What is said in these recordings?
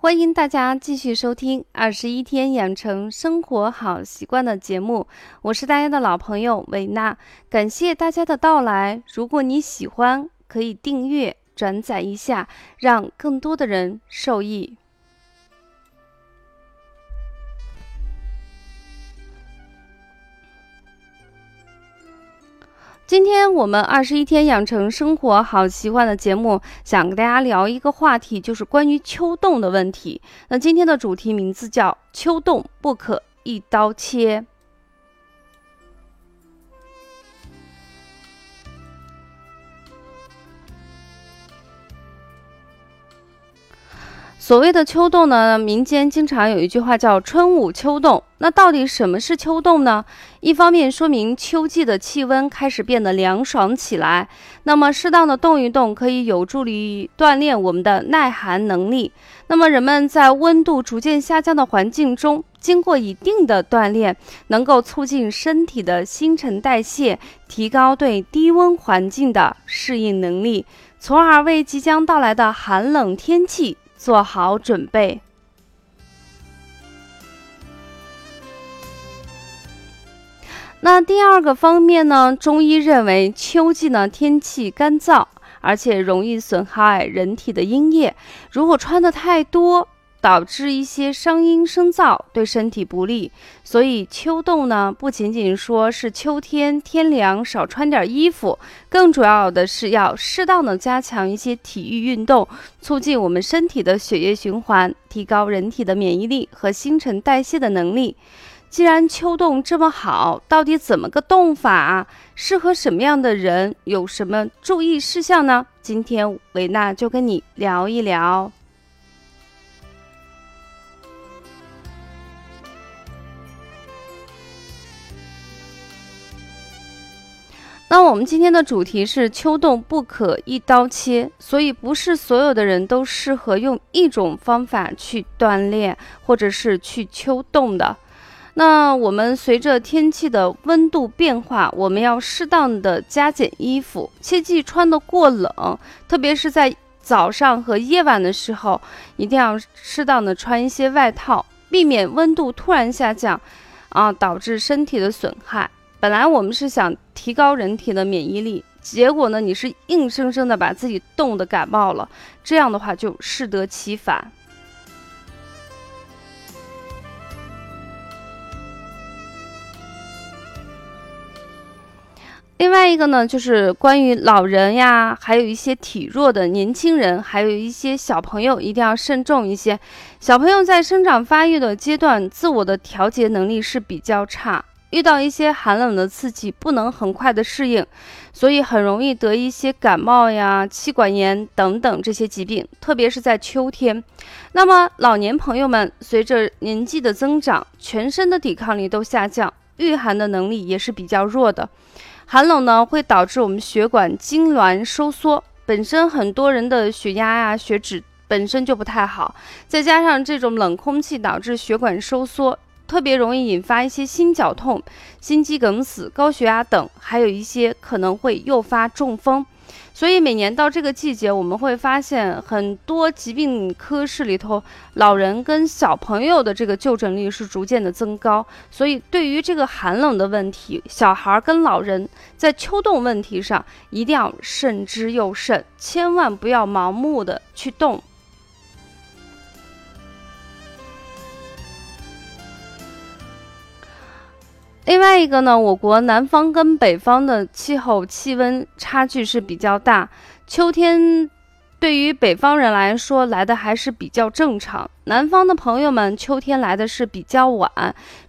欢迎大家继续收听《二十一天养成生活好习惯》的节目，我是大家的老朋友维娜，感谢大家的到来。如果你喜欢，可以订阅、转载一下，让更多的人受益。今天我们二十一天养成生活好习惯的节目，想跟大家聊一个话题，就是关于秋冻的问题。那今天的主题名字叫“秋冻不可一刀切”。所谓的秋冻呢，民间经常有一句话叫“春捂秋冻”。那到底什么是秋冻呢？一方面说明秋季的气温开始变得凉爽起来，那么适当的动一动，可以有助于锻炼我们的耐寒能力。那么人们在温度逐渐下降的环境中，经过一定的锻炼，能够促进身体的新陈代谢，提高对低温环境的适应能力，从而为即将到来的寒冷天气。做好准备。那第二个方面呢？中医认为，秋季呢天气干燥，而且容易损害人体的阴液。如果穿的太多，导致一些伤阴生燥，对身体不利。所以秋冻呢，不仅仅说是秋天天凉少穿点衣服，更主要的是要适当的加强一些体育运动，促进我们身体的血液循环，提高人体的免疫力和新陈代谢的能力。既然秋冻这么好，到底怎么个冻法？适合什么样的人？有什么注意事项呢？今天维娜就跟你聊一聊。那我们今天的主题是秋冻不可一刀切，所以不是所有的人都适合用一种方法去锻炼，或者是去秋冻的。那我们随着天气的温度变化，我们要适当的加减衣服，切忌穿得过冷，特别是在早上和夜晚的时候，一定要适当的穿一些外套，避免温度突然下降，啊，导致身体的损害。本来我们是想提高人体的免疫力，结果呢，你是硬生生的把自己冻得感冒了，这样的话就适得其反。另外一个呢，就是关于老人呀，还有一些体弱的年轻人，还有一些小朋友，一定要慎重一些。小朋友在生长发育的阶段，自我的调节能力是比较差。遇到一些寒冷的刺激，不能很快的适应，所以很容易得一些感冒呀、气管炎等等这些疾病，特别是在秋天。那么老年朋友们，随着年纪的增长，全身的抵抗力都下降，御寒的能力也是比较弱的。寒冷呢，会导致我们血管痉挛收缩，本身很多人的血压呀、血脂本身就不太好，再加上这种冷空气导致血管收缩。特别容易引发一些心绞痛、心肌梗死、高血压等，还有一些可能会诱发中风。所以每年到这个季节，我们会发现很多疾病科室里头，老人跟小朋友的这个就诊率是逐渐的增高。所以对于这个寒冷的问题，小孩跟老人在秋冻问题上一定要慎之又慎，千万不要盲目的去冻。另外一个呢，我国南方跟北方的气候气温差距是比较大，秋天对于北方人来说来的还是比较正常，南方的朋友们秋天来的是比较晚，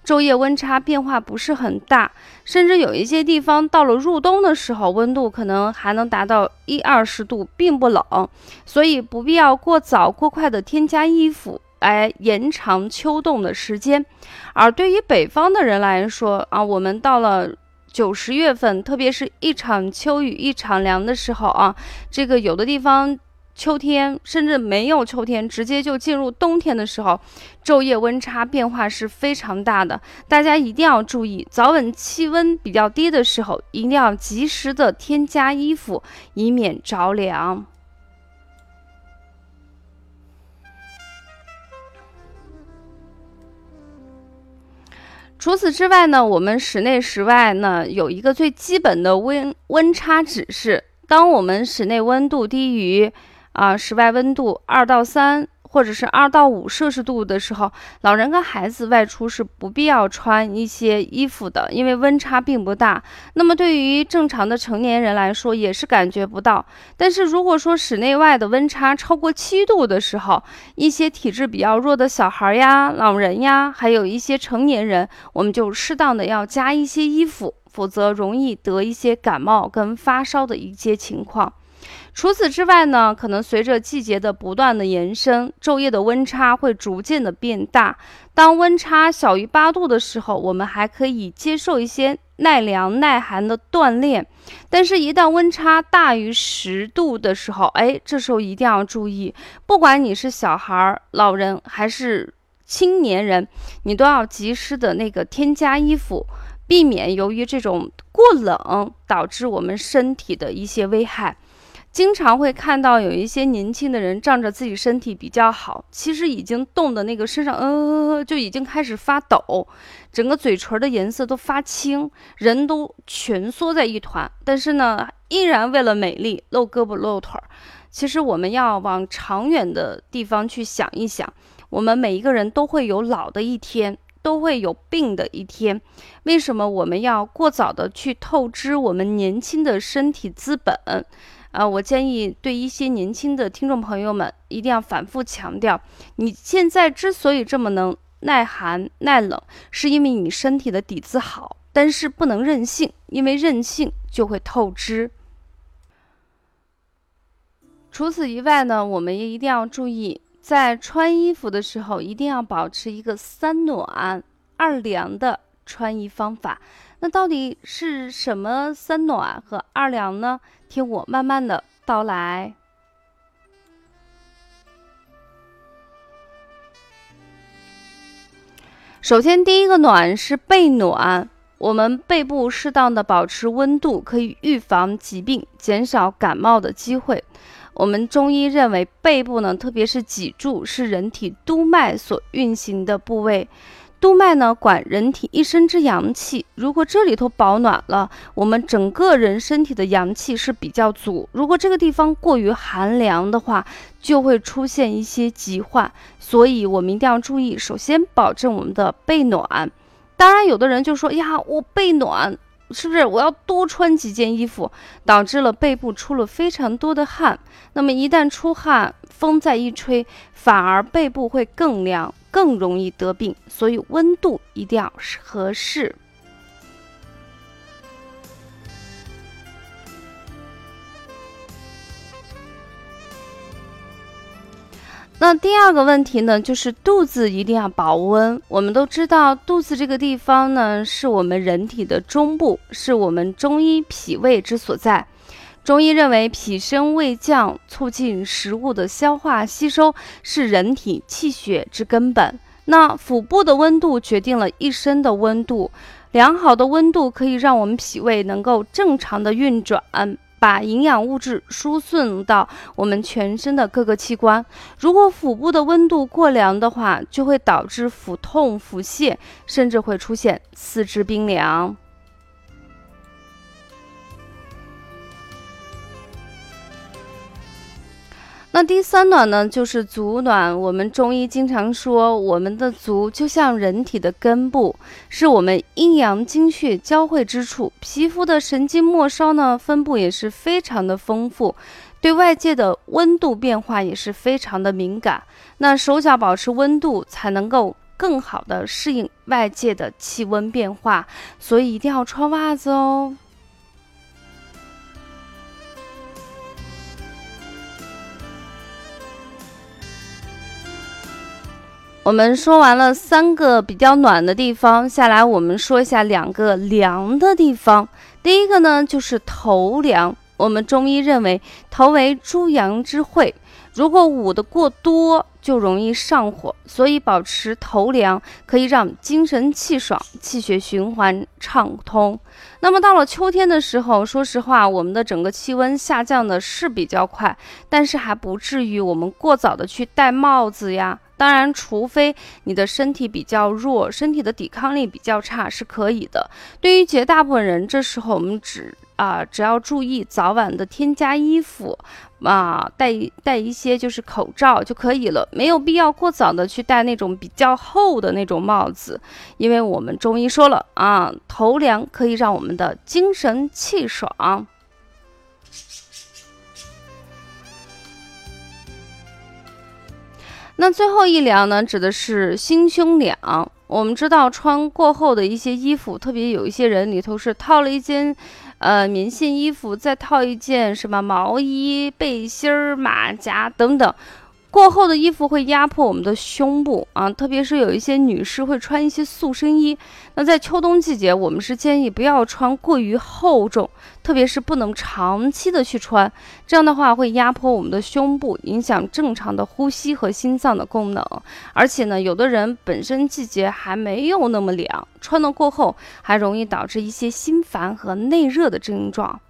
昼夜温差变化不是很大，甚至有一些地方到了入冬的时候，温度可能还能达到一二十度，并不冷，所以不必要过早过快的添加衣服。来延长秋冻的时间，而对于北方的人来说啊，我们到了九十月份，特别是一场秋雨一场凉的时候啊，这个有的地方秋天甚至没有秋天，直接就进入冬天的时候，昼夜温差变化是非常大的，大家一定要注意，早晚气温比较低的时候，一定要及时的添加衣服，以免着凉。除此之外呢，我们室内室外呢有一个最基本的温温差指示。当我们室内温度低于啊室外温度二到三。或者是二到五摄氏度的时候，老人跟孩子外出是不必要穿一些衣服的，因为温差并不大。那么对于正常的成年人来说，也是感觉不到。但是如果说室内外的温差超过七度的时候，一些体质比较弱的小孩呀、老人呀，还有一些成年人，我们就适当的要加一些衣服，否则容易得一些感冒跟发烧的一些情况。除此之外呢，可能随着季节的不断的延伸，昼夜的温差会逐渐的变大。当温差小于八度的时候，我们还可以接受一些耐凉耐寒的锻炼。但是，一旦温差大于十度的时候，哎，这时候一定要注意，不管你是小孩、老人还是青年人，你都要及时的那个添加衣服，避免由于这种过冷导致我们身体的一些危害。经常会看到有一些年轻的人仗着自己身体比较好，其实已经冻的那个身上，呃，就已经开始发抖，整个嘴唇的颜色都发青，人都蜷缩在一团。但是呢，依然为了美丽露胳膊露腿儿。其实我们要往长远的地方去想一想，我们每一个人都会有老的一天，都会有病的一天。为什么我们要过早的去透支我们年轻的身体资本？啊，我建议对一些年轻的听众朋友们，一定要反复强调：你现在之所以这么能耐寒耐冷，是因为你身体的底子好，但是不能任性，因为任性就会透支。除此以外呢，我们也一定要注意，在穿衣服的时候，一定要保持一个三暖二凉的穿衣方法。那到底是什么三暖和二凉呢？听我慢慢的道来。首先，第一个暖是背暖，我们背部适当的保持温度，可以预防疾病，减少感冒的机会。我们中医认为，背部呢，特别是脊柱，是人体督脉所运行的部位。督脉呢，管人体一身之阳气。如果这里头保暖了，我们整个人身体的阳气是比较足。如果这个地方过于寒凉的话，就会出现一些疾患。所以我们一定要注意，首先保证我们的背暖。当然，有的人就说呀，我背暖。是不是我要多穿几件衣服，导致了背部出了非常多的汗？那么一旦出汗，风再一吹，反而背部会更凉，更容易得病。所以温度一定要合适。那第二个问题呢，就是肚子一定要保温。我们都知道，肚子这个地方呢，是我们人体的中部，是我们中医脾胃之所在。中医认为，脾升胃降，促进食物的消化吸收，是人体气血之根本。那腹部的温度决定了一身的温度，良好的温度可以让我们脾胃能够正常的运转。把营养物质输送到我们全身的各个器官。如果腹部的温度过凉的话，就会导致腹痛、腹泻，甚至会出现四肢冰凉。那第三暖呢，就是足暖。我们中医经常说，我们的足就像人体的根部，是我们阴阳精血交汇之处。皮肤的神经末梢呢，分布也是非常的丰富，对外界的温度变化也是非常的敏感。那手脚保持温度，才能够更好的适应外界的气温变化。所以一定要穿袜子哦。我们说完了三个比较暖的地方，下来我们说一下两个凉的地方。第一个呢，就是头凉。我们中医认为，头为诸阳之会，如果捂得过多，就容易上火。所以保持头凉，可以让精神气爽，气血循环畅通。那么到了秋天的时候，说实话，我们的整个气温下降的是比较快，但是还不至于我们过早的去戴帽子呀。当然，除非你的身体比较弱，身体的抵抗力比较差，是可以的。对于绝大部分人，这时候我们只啊，只要注意早晚的添加衣服，啊，戴戴一些就是口罩就可以了，没有必要过早的去戴那种比较厚的那种帽子，因为我们中医说了啊，头凉可以让我们的精神气爽。那最后一两呢，指的是心胸两。我们知道穿过后的一些衣服，特别有一些人里头是套了一件。呃，棉线衣服再套一件什么毛衣、背心儿、马甲等等。过厚的衣服会压迫我们的胸部啊，特别是有一些女士会穿一些塑身衣。那在秋冬季节，我们是建议不要穿过于厚重，特别是不能长期的去穿，这样的话会压迫我们的胸部，影响正常的呼吸和心脏的功能。而且呢，有的人本身季节还没有那么凉，穿了过厚还容易导致一些心烦和内热的症状。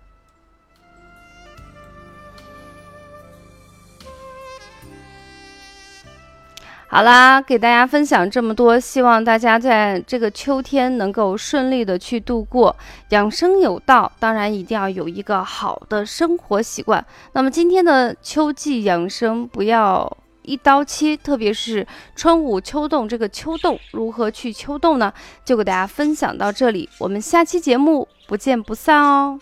好啦，给大家分享这么多，希望大家在这个秋天能够顺利的去度过。养生有道，当然一定要有一个好的生活习惯。那么今天的秋季养生不要一刀切，特别是春捂秋冻这个秋冻如何去秋冻呢？就给大家分享到这里，我们下期节目不见不散哦。